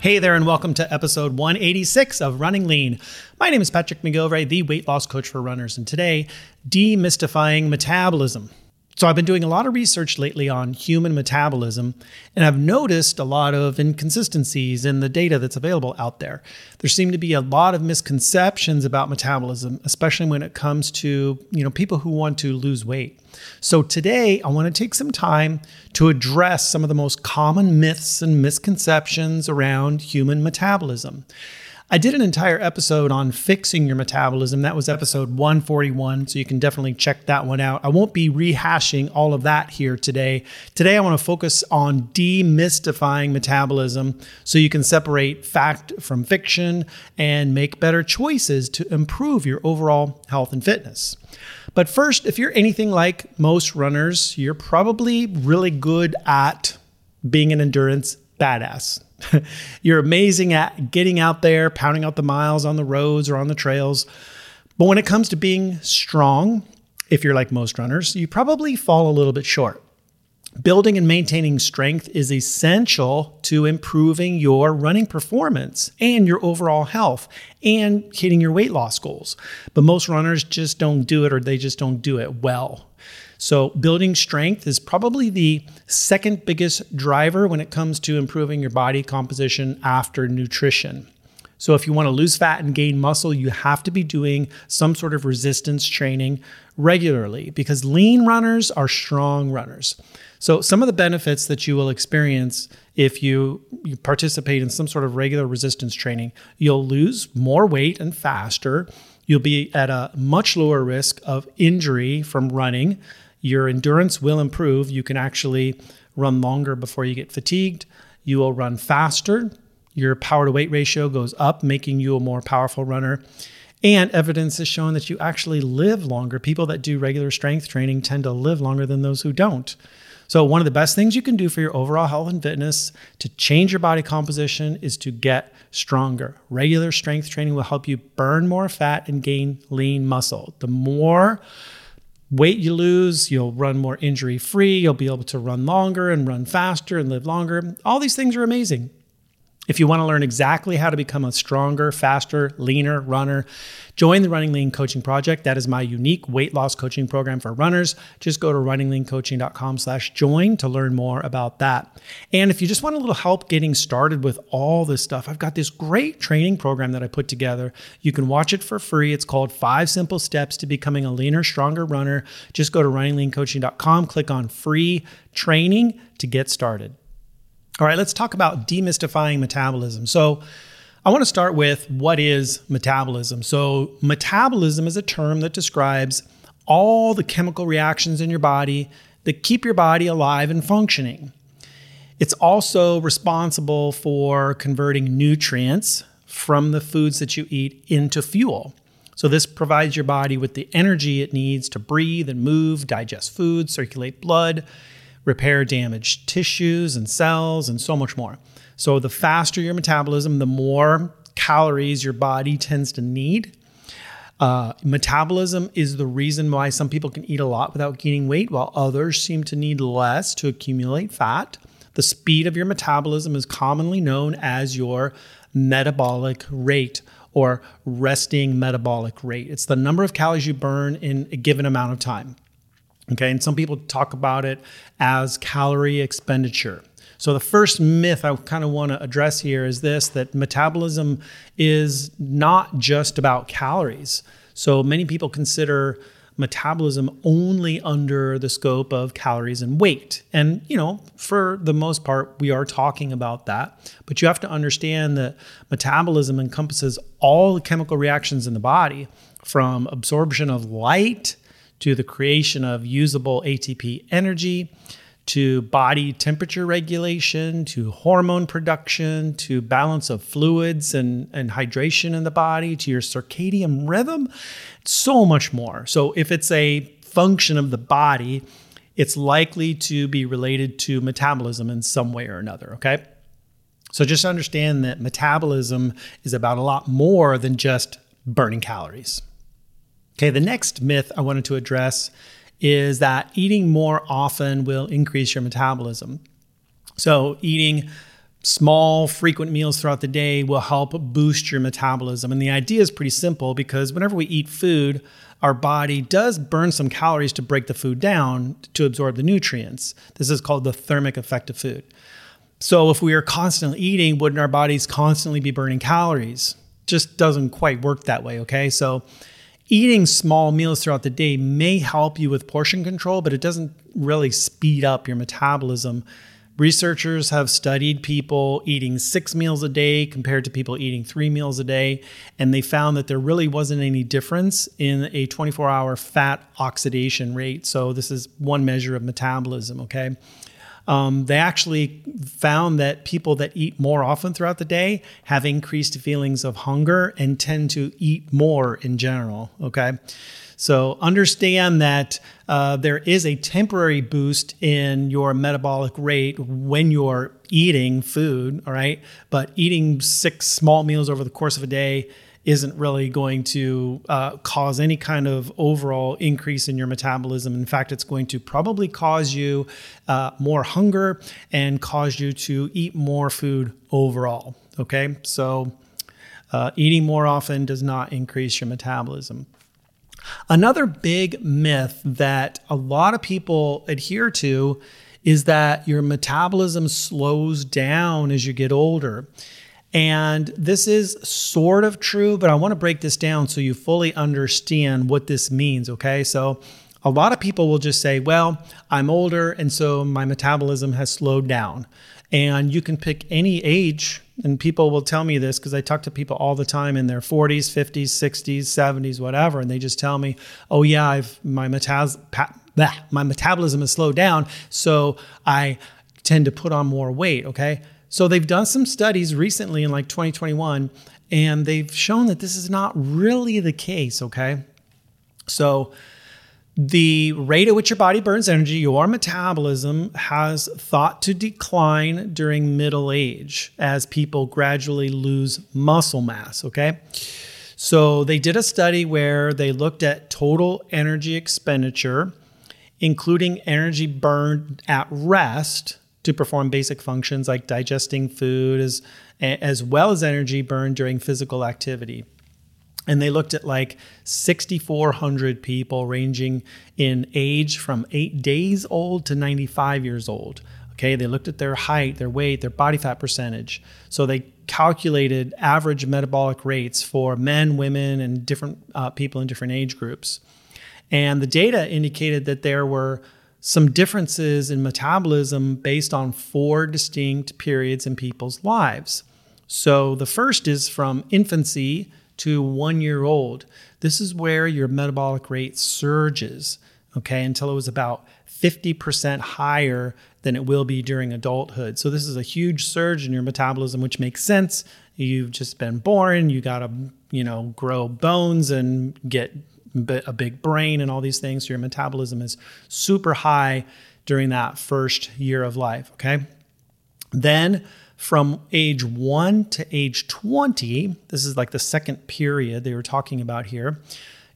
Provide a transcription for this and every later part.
Hey there, and welcome to episode 186 of Running Lean. My name is Patrick McGilvray, the weight loss coach for runners, and today, demystifying metabolism. So, I've been doing a lot of research lately on human metabolism, and I've noticed a lot of inconsistencies in the data that's available out there. There seem to be a lot of misconceptions about metabolism, especially when it comes to you know people who want to lose weight. So, today I want to take some time to address some of the most common myths and misconceptions around human metabolism. I did an entire episode on fixing your metabolism. That was episode 141. So you can definitely check that one out. I won't be rehashing all of that here today. Today, I want to focus on demystifying metabolism so you can separate fact from fiction and make better choices to improve your overall health and fitness. But first, if you're anything like most runners, you're probably really good at being an endurance badass. You're amazing at getting out there, pounding out the miles on the roads or on the trails. But when it comes to being strong, if you're like most runners, you probably fall a little bit short. Building and maintaining strength is essential to improving your running performance and your overall health and hitting your weight loss goals. But most runners just don't do it or they just don't do it well. So, building strength is probably the second biggest driver when it comes to improving your body composition after nutrition. So, if you want to lose fat and gain muscle, you have to be doing some sort of resistance training regularly because lean runners are strong runners. So, some of the benefits that you will experience if you, you participate in some sort of regular resistance training, you'll lose more weight and faster. You'll be at a much lower risk of injury from running your endurance will improve. You can actually run longer before you get fatigued. You will run faster. Your power to weight ratio goes up, making you a more powerful runner. And evidence has shown that you actually live longer. People that do regular strength training tend to live longer than those who don't. So, one of the best things you can do for your overall health and fitness to change your body composition is to get stronger. Regular strength training will help you burn more fat and gain lean muscle. The more weight you lose, you'll run more injury free, you'll be able to run longer and run faster and live longer. All these things are amazing. If you want to learn exactly how to become a stronger, faster, leaner runner, join the Running Lean Coaching Project. That is my unique weight loss coaching program for runners. Just go to runningleancoaching.com slash join to learn more about that. And if you just want a little help getting started with all this stuff, I've got this great training program that I put together. You can watch it for free. It's called Five Simple Steps to Becoming a Leaner, Stronger Runner. Just go to runningleancoaching.com, click on free training to get started. All right, let's talk about demystifying metabolism. So, I want to start with what is metabolism. So, metabolism is a term that describes all the chemical reactions in your body that keep your body alive and functioning. It's also responsible for converting nutrients from the foods that you eat into fuel. So, this provides your body with the energy it needs to breathe and move, digest food, circulate blood, repair damaged tissues and cells, and so much more. So, the faster your metabolism, the more calories your body tends to need. Uh, metabolism is the reason why some people can eat a lot without gaining weight, while others seem to need less to accumulate fat. The speed of your metabolism is commonly known as your metabolic rate or resting metabolic rate. It's the number of calories you burn in a given amount of time. Okay, and some people talk about it as calorie expenditure. So, the first myth I kind of want to address here is this that metabolism is not just about calories. So, many people consider metabolism only under the scope of calories and weight. And, you know, for the most part, we are talking about that. But you have to understand that metabolism encompasses all the chemical reactions in the body from absorption of light to the creation of usable ATP energy to body temperature regulation, to hormone production, to balance of fluids and, and hydration in the body, to your circadian rhythm, so much more. So, if it's a function of the body, it's likely to be related to metabolism in some way or another, okay? So, just understand that metabolism is about a lot more than just burning calories. Okay, the next myth I wanted to address is that eating more often will increase your metabolism. So, eating small, frequent meals throughout the day will help boost your metabolism. And the idea is pretty simple because whenever we eat food, our body does burn some calories to break the food down to absorb the nutrients. This is called the thermic effect of food. So, if we are constantly eating, wouldn't our bodies constantly be burning calories? Just doesn't quite work that way, okay? So, eating small meals throughout the day may help you with portion control, but it doesn't really speed up your metabolism. Researchers have studied people eating six meals a day compared to people eating three meals a day, and they found that there really wasn't any difference in a 24 hour fat oxidation rate. So, this is one measure of metabolism, okay? Um, they actually found that people that eat more often throughout the day have increased feelings of hunger and tend to eat more in general. Okay. So understand that uh, there is a temporary boost in your metabolic rate when you're eating food, all right? But eating six small meals over the course of a day isn't really going to uh, cause any kind of overall increase in your metabolism. In fact, it's going to probably cause you uh, more hunger and cause you to eat more food overall. Okay, so uh, eating more often does not increase your metabolism. Another big myth that a lot of people adhere to is that your metabolism slows down as you get older. And this is sort of true, but I want to break this down so you fully understand what this means. Okay. So, a lot of people will just say, well, I'm older, and so my metabolism has slowed down. And you can pick any age, and people will tell me this because I talk to people all the time in their 40s, 50s, 60s, 70s, whatever, and they just tell me, "Oh yeah, I've my metas- pa- my metabolism has slowed down, so I tend to put on more weight." Okay, so they've done some studies recently in like 2021, and they've shown that this is not really the case, okay? So the rate at which your body burns energy, your metabolism, has thought to decline during middle age as people gradually lose muscle mass, okay? So they did a study where they looked at total energy expenditure, including energy burned at rest to perform basic functions like digesting food as, as well as energy burned during physical activity. And they looked at like 6,400 people ranging in age from eight days old to 95 years old. Okay, they looked at their height, their weight, their body fat percentage. So they calculated average metabolic rates for men, women, and different uh, people in different age groups. And the data indicated that there were some differences in metabolism based on four distinct periods in people's lives. So the first is from infancy to one year old. This is where your metabolic rate surges, okay, until it was about 50% higher than it will be during adulthood. So this is a huge surge in your metabolism, which makes sense. You've just been born, you got to, you know, grow bones and get a big brain and all these things. So your metabolism is super high during that first year of life. Okay. Then from age one to age 20, this is like the second period they were talking about here,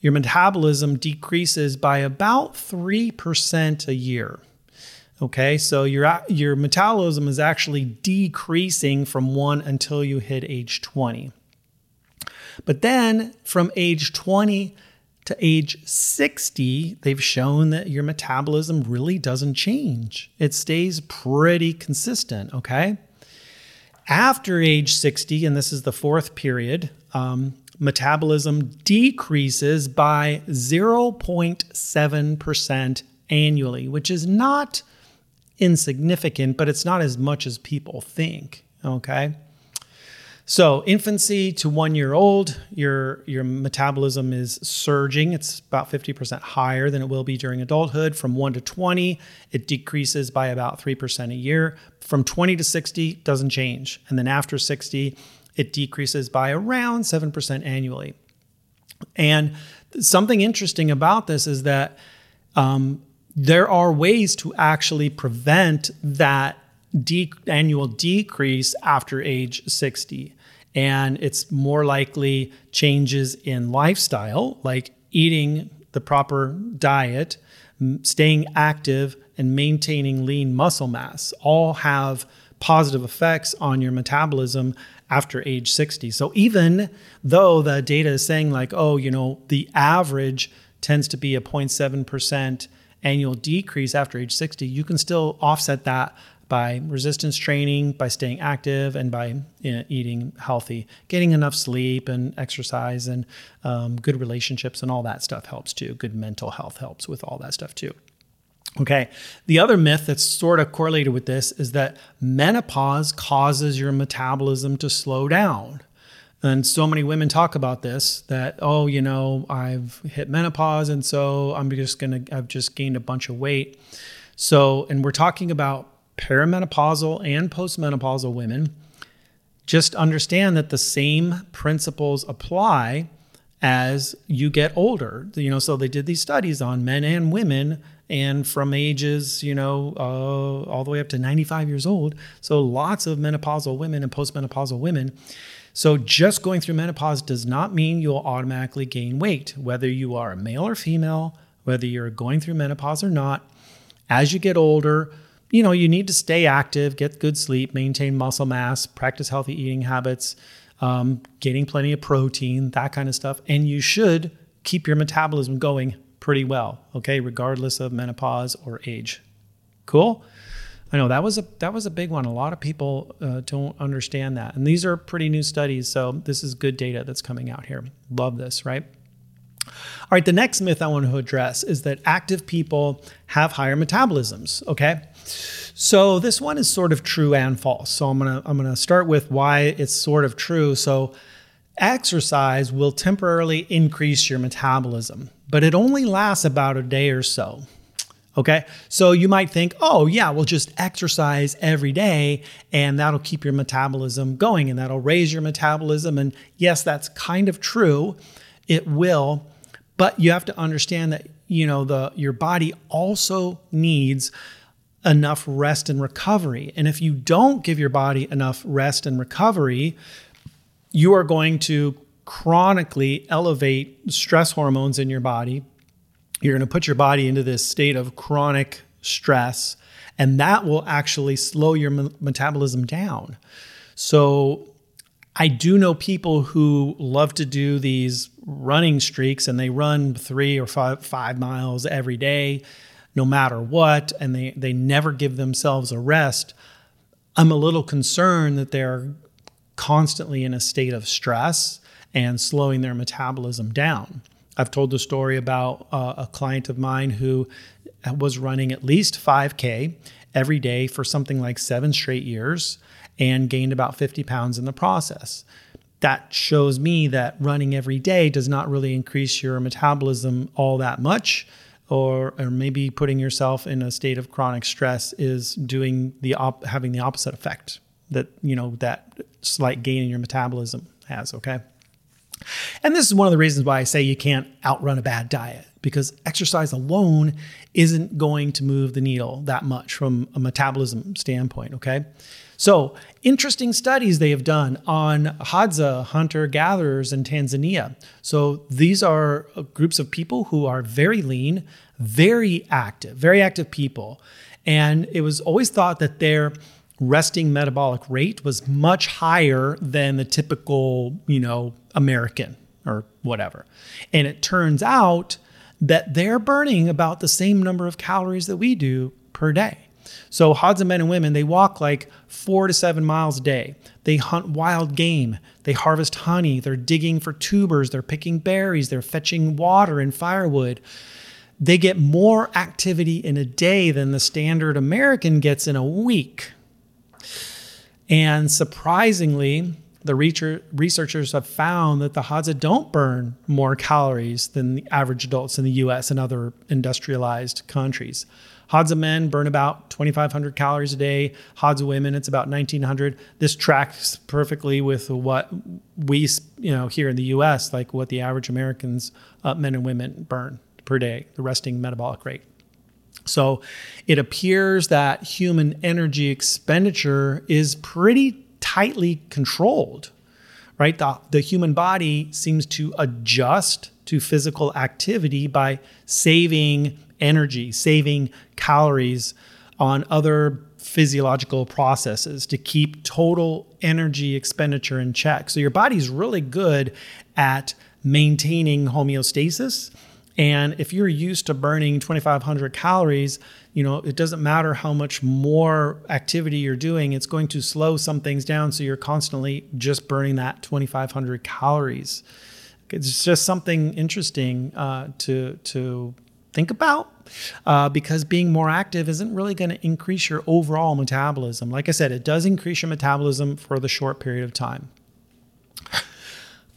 your metabolism decreases by about 3% a year. Okay, so your, your metabolism is actually decreasing from one until you hit age 20. But then from age 20 to age 60, they've shown that your metabolism really doesn't change. It stays pretty consistent, okay? After age 60, and this is the fourth period, um, metabolism decreases by 0.7% annually, which is not insignificant, but it's not as much as people think, okay? So, infancy to one year old, your, your metabolism is surging. It's about 50% higher than it will be during adulthood. From 1 to 20, it decreases by about 3% a year. From 20 to 60, doesn't change. And then after 60, it decreases by around 7% annually. And something interesting about this is that um, there are ways to actually prevent that de- annual decrease after age 60. And it's more likely changes in lifestyle, like eating the proper diet, staying active, and maintaining lean muscle mass, all have positive effects on your metabolism after age 60. So even though the data is saying, like, oh, you know, the average tends to be a 0.7% annual decrease after age 60, you can still offset that by resistance training, by staying active, and by you know, eating healthy. Getting enough sleep and exercise and um, good relationships and all that stuff helps too. Good mental health helps with all that stuff too. Okay, the other myth that's sort of correlated with this is that menopause causes your metabolism to slow down. And so many women talk about this that, oh, you know, I've hit menopause and so I'm just gonna, I've just gained a bunch of weight. So, and we're talking about perimenopausal and postmenopausal women, just understand that the same principles apply as you get older. You know, so they did these studies on men and women and from ages, you know, uh, all the way up to 95 years old. So lots of menopausal women and postmenopausal women. So just going through menopause does not mean you'll automatically gain weight, whether you are a male or female, whether you're going through menopause or not. As you get older, you know, you need to stay active, get good sleep, maintain muscle mass, practice healthy eating habits, um, getting plenty of protein, that kind of stuff. And you should keep your metabolism going pretty well, okay, regardless of menopause or age. Cool. I know that was a that was a big one. A lot of people uh, don't understand that, and these are pretty new studies. So this is good data that's coming out here. Love this, right? All right, the next myth I want to address is that active people have higher metabolisms. Okay, so this one is sort of true and false. So I'm gonna I'm gonna start with why it's sort of true. So exercise will temporarily increase your metabolism, but it only lasts about a day or so. Okay. So you might think, oh, yeah, we'll just exercise every day and that'll keep your metabolism going and that'll raise your metabolism. And yes, that's kind of true. It will. But you have to understand that, you know, the your body also needs enough rest and recovery. And if you don't give your body enough rest and recovery, you are going to chronically elevate stress hormones in your body. You're going to put your body into this state of chronic stress, and that will actually slow your metabolism down. So, I do know people who love to do these running streaks and they run three or five, five miles every day no matter what, and they, they never give themselves a rest, I'm a little concerned that they're constantly in a state of stress and slowing their metabolism down. I've told the story about uh, a client of mine who was running at least 5K every day for something like seven straight years and gained about 50 pounds in the process. That shows me that running every day does not really increase your metabolism all that much or, or maybe putting yourself in a state of chronic stress is doing the op- having the opposite effect that you know that slight gain in your metabolism has okay? And this is one of the reasons why I say you can't outrun a bad diet because exercise alone isn't going to move the needle that much from a metabolism standpoint okay? So, interesting studies they have done on Hadza hunter gatherers in Tanzania. So, these are uh, groups of people who are very lean, very active, very active people. And it was always thought that their resting metabolic rate was much higher than the typical, you know, American or whatever. And it turns out that they're burning about the same number of calories that we do per day. So Hadza men and women, they walk like four to seven miles a day. They hunt wild game. They harvest honey. They're digging for tubers. They're picking berries. They're fetching water and firewood. They get more activity in a day than the standard American gets in a week. And surprisingly, the researchers have found that the Hadza don't burn more calories than the average adults in the US and other industrialized countries. Hadza men burn about 2,500 calories a day. Hadza women, it's about 1,900. This tracks perfectly with what we, you know, here in the U.S., like what the average Americans, uh, men and women, burn per day, the resting metabolic rate. So it appears that human energy expenditure is pretty tightly controlled, right? The, the human body seems to adjust to physical activity by saving energy, saving calories on other physiological processes to keep total energy expenditure in check. So your body's really good at maintaining homeostasis. And if you're used to burning 2,500 calories, you know, it doesn't matter how much more activity you're doing, it's going to slow some things down. So you're constantly just burning that 2,500 calories. It's just something interesting uh, to, to think about uh, because being more active isn't really going to increase your overall metabolism. Like I said, it does increase your metabolism for the short period of time.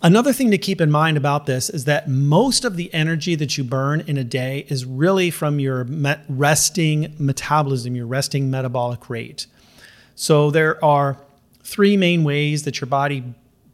Another thing to keep in mind about this is that most of the energy that you burn in a day is really from your met- resting metabolism, your resting metabolic rate. So there are three main ways that your body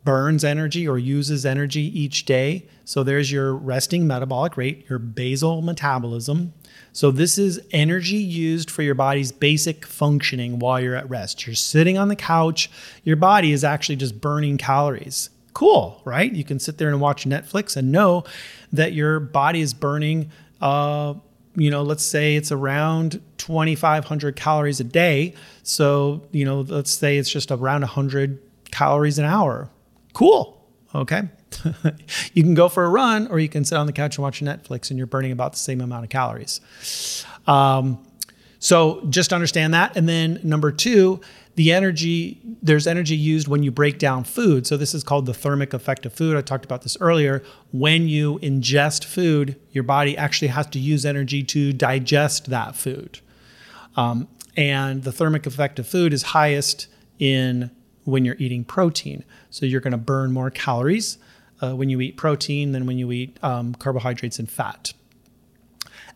burns energy or uses energy each day. So there's your resting metabolic rate, your basal metabolism. So this is energy used for your body's basic functioning while you're at rest. You're sitting on the couch, your body is actually just burning calories. Cool, right? You can sit there and watch Netflix and know that your body is burning uh, you know, let's say it's around 2,500 calories a day. So, you know, let's say it's just around 100 calories an hour. Cool. Okay. you can go for a run or you can sit on the couch and watch Netflix and you're burning about the same amount of calories. Um, so just understand that. And then number two, the energy, there's energy used when you break down food. So this is called the thermic effect of food. I talked about this earlier. When you ingest food, your body actually has to use energy to digest that food. Um, and the thermic effect of food is highest in when you're eating protein. So you're going to burn more calories uh, when you eat protein than when you eat um, carbohydrates and fat.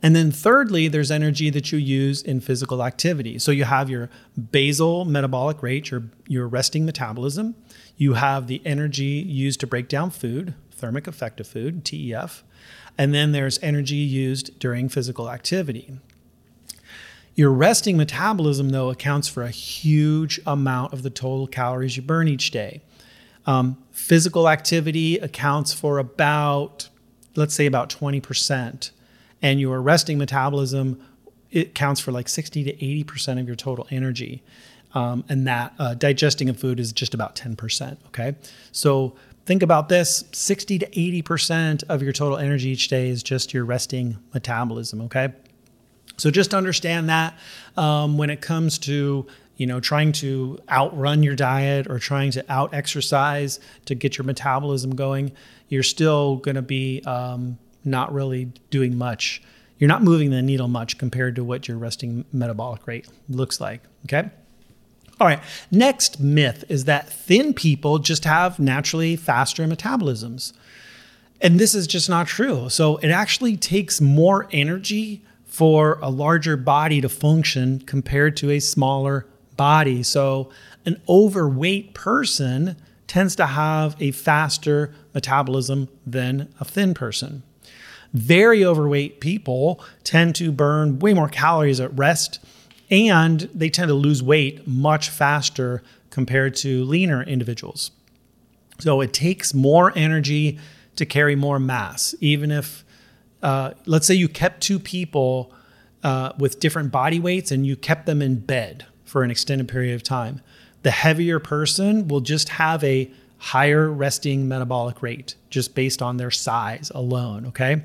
And then thirdly, there's energy that you use in physical activity. So you have your basal metabolic rate, your, your resting metabolism. You have the energy used to break down food, thermic effect of food, TEF. And then there's energy used during physical activity. Your resting metabolism, though, accounts for a huge amount of the total calories you burn each day. Um, physical activity accounts for about, let's say, about 20%. And your resting metabolism, it counts for like 60 to 80% of your total energy. Um, and that uh, digesting of food is just about 10%. Okay. So think about this 60 to 80% of your total energy each day is just your resting metabolism. Okay. So just understand that um, when it comes to you know trying to outrun your diet or trying to out exercise to get your metabolism going, you're still going to be um, not really doing much. You're not moving the needle much compared to what your resting metabolic rate looks like. Okay. All right. Next myth is that thin people just have naturally faster metabolisms. And this is just not true. So it actually takes more energy for a larger body to function compared to a smaller body. So, an overweight person tends to have a faster metabolism than a thin person. Very overweight people tend to burn way more calories at rest and they tend to lose weight much faster compared to leaner individuals. So it takes more energy to carry more mass, even if uh, let's say you kept two people uh, with different body weights and you kept them in bed for an extended period of time. The heavier person will just have a higher resting metabolic rate just based on their size alone, okay?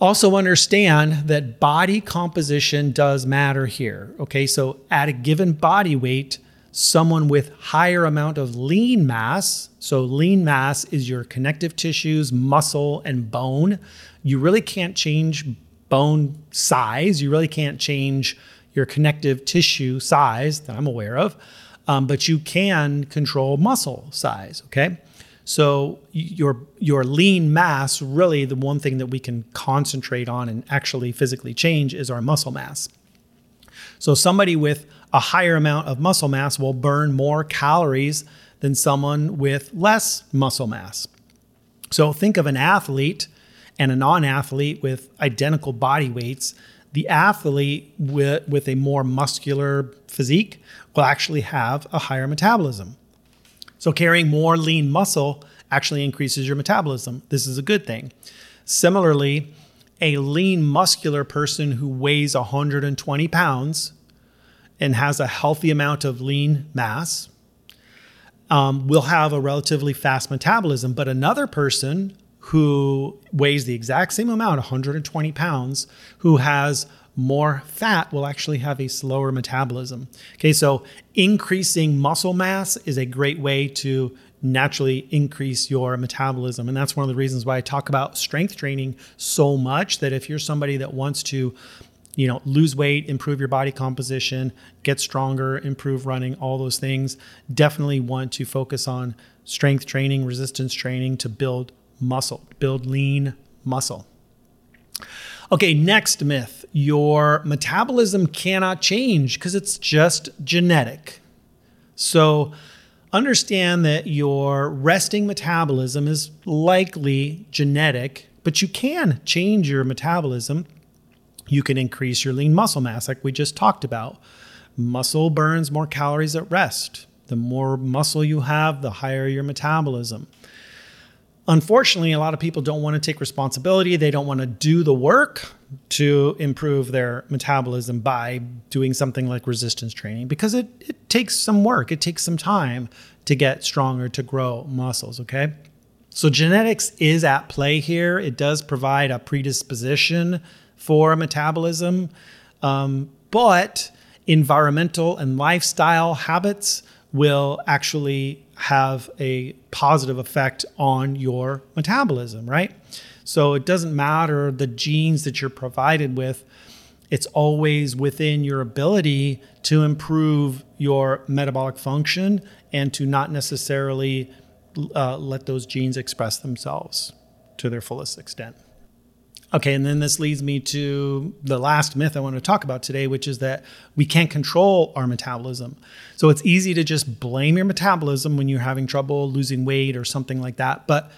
Also, understand that body composition does matter here. Okay, so at a given body weight, someone with higher amount of lean mass, so lean mass is your connective tissues, muscle, and bone. You really can't change bone size. You really can't change your connective tissue size that I'm aware of. um, but you can control muscle size. Okay. So your your lean mass, really the one thing that we can concentrate on and actually physically change is our muscle mass. So somebody with a higher amount of muscle mass will burn more calories than someone with less muscle mass. So think of an athlete and a non-athlete with identical body weights. The athlete with, with a more muscular physique will actually have a higher metabolism. So carrying more lean muscle actually increases your metabolism. This is a good thing. Similarly, a lean muscular person who weighs 120 pounds and has a healthy amount of lean mass um, will have a relatively fast metabolism. But another person who weighs the exact same amount, 120 pounds, who has more fat will actually have a slower metabolism. Okay, so increasing muscle mass is a great way to naturally increase your metabolism. And that's one of the reasons why I talk about strength training so much that if you're somebody that wants to you know, lose weight, improve your body composition, get stronger, improve running, all those things, definitely want to focus on strength training, resistance training to build muscle, build lean muscle. Okay, next myth your metabolism cannot change because it's just genetic. So, understand that your resting metabolism is likely genetic, but you can change your metabolism. You can increase your lean muscle mass, like we just talked about. Muscle burns more calories at rest. The more muscle you have, the higher your metabolism. Unfortunately, a lot of people don't want to take responsibility. They don't want to do the work to improve their metabolism by doing something like resistance training because it, it takes some work, it takes some time to get stronger, to grow muscles, okay? So, genetics is at play here. It does provide a predisposition for metabolism, um, but environmental and lifestyle habits will actually have a positive effect on your metabolism, right? So it doesn't matter the genes that you're provided with, it's always within your ability to improve your metabolic function and to not necessarily uh, let those genes express themselves to their fullest extent. Okay, and then this leads me to the last myth I want to talk about today, which is that we can't control our metabolism. So it's easy to just blame your metabolism when you're having trouble losing weight or something like that. But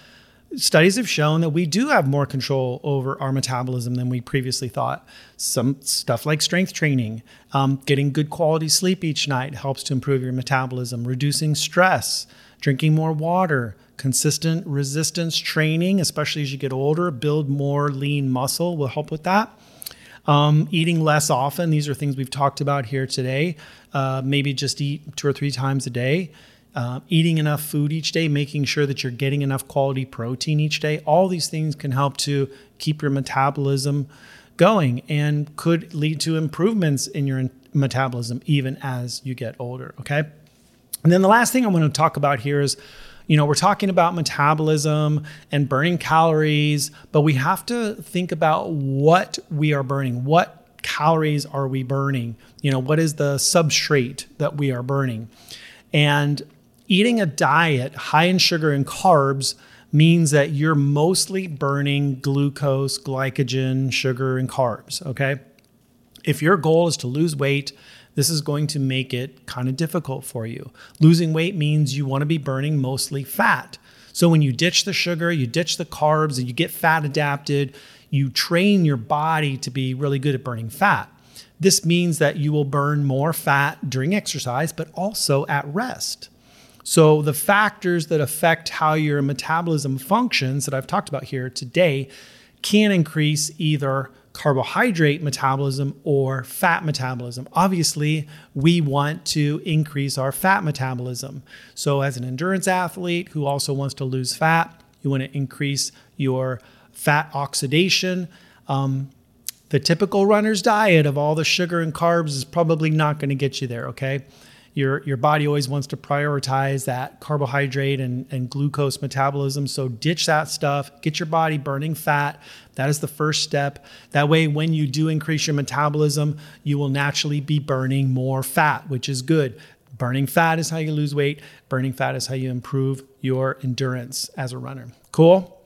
studies have shown that we do have more control over our metabolism than we previously thought. Some stuff like strength training, um, getting good quality sleep each night helps to improve your metabolism, reducing stress, drinking more water, consistent resistance training, especially as you get older, build more lean muscle will help with that. Um, eating less often, these are things we've talked about here today. Uh, maybe just eat two or three times a day. Uh, eating enough food each day, making sure that you're getting enough quality protein each day. All these things can help to keep your metabolism going and could lead to improvements in your metabolism even as you get older. Okay. And then the last thing I want to talk about here is you know, we're talking about metabolism and burning calories, but we have to think about what we are burning. What calories are we burning? You know, what is the substrate that we are burning? And eating a diet high in sugar and carbs means that you're mostly burning glucose, glycogen, sugar, and carbs. Okay. If your goal is to lose weight, this is going to make it kind of difficult for you. Losing weight means you want to be burning mostly fat. So when you ditch the sugar, you ditch the carbs, and you get fat adapted, you train your body to be really good at burning fat. This means that you will burn more fat during exercise, but also at rest. So, the factors that affect how your metabolism functions that I've talked about here today can increase either carbohydrate metabolism or fat metabolism. Obviously, we want to increase our fat metabolism. So, as an endurance athlete who also wants to lose fat, you want to increase your fat oxidation. Um, the typical runner's diet of all the sugar and carbs is probably not going to get you there, okay? Your, your body always wants to prioritize that carbohydrate and, and glucose metabolism. So ditch that stuff, get your body burning fat. That is the first step. That way, when you do increase your metabolism, you will naturally be burning more fat, which is good. Burning fat is how you lose weight. Burning fat is how you improve your endurance as a runner. Cool?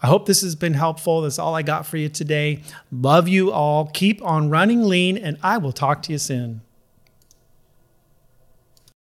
I hope this has been helpful. That's all I got for you today. Love you all. Keep on running lean, and I will talk to you soon.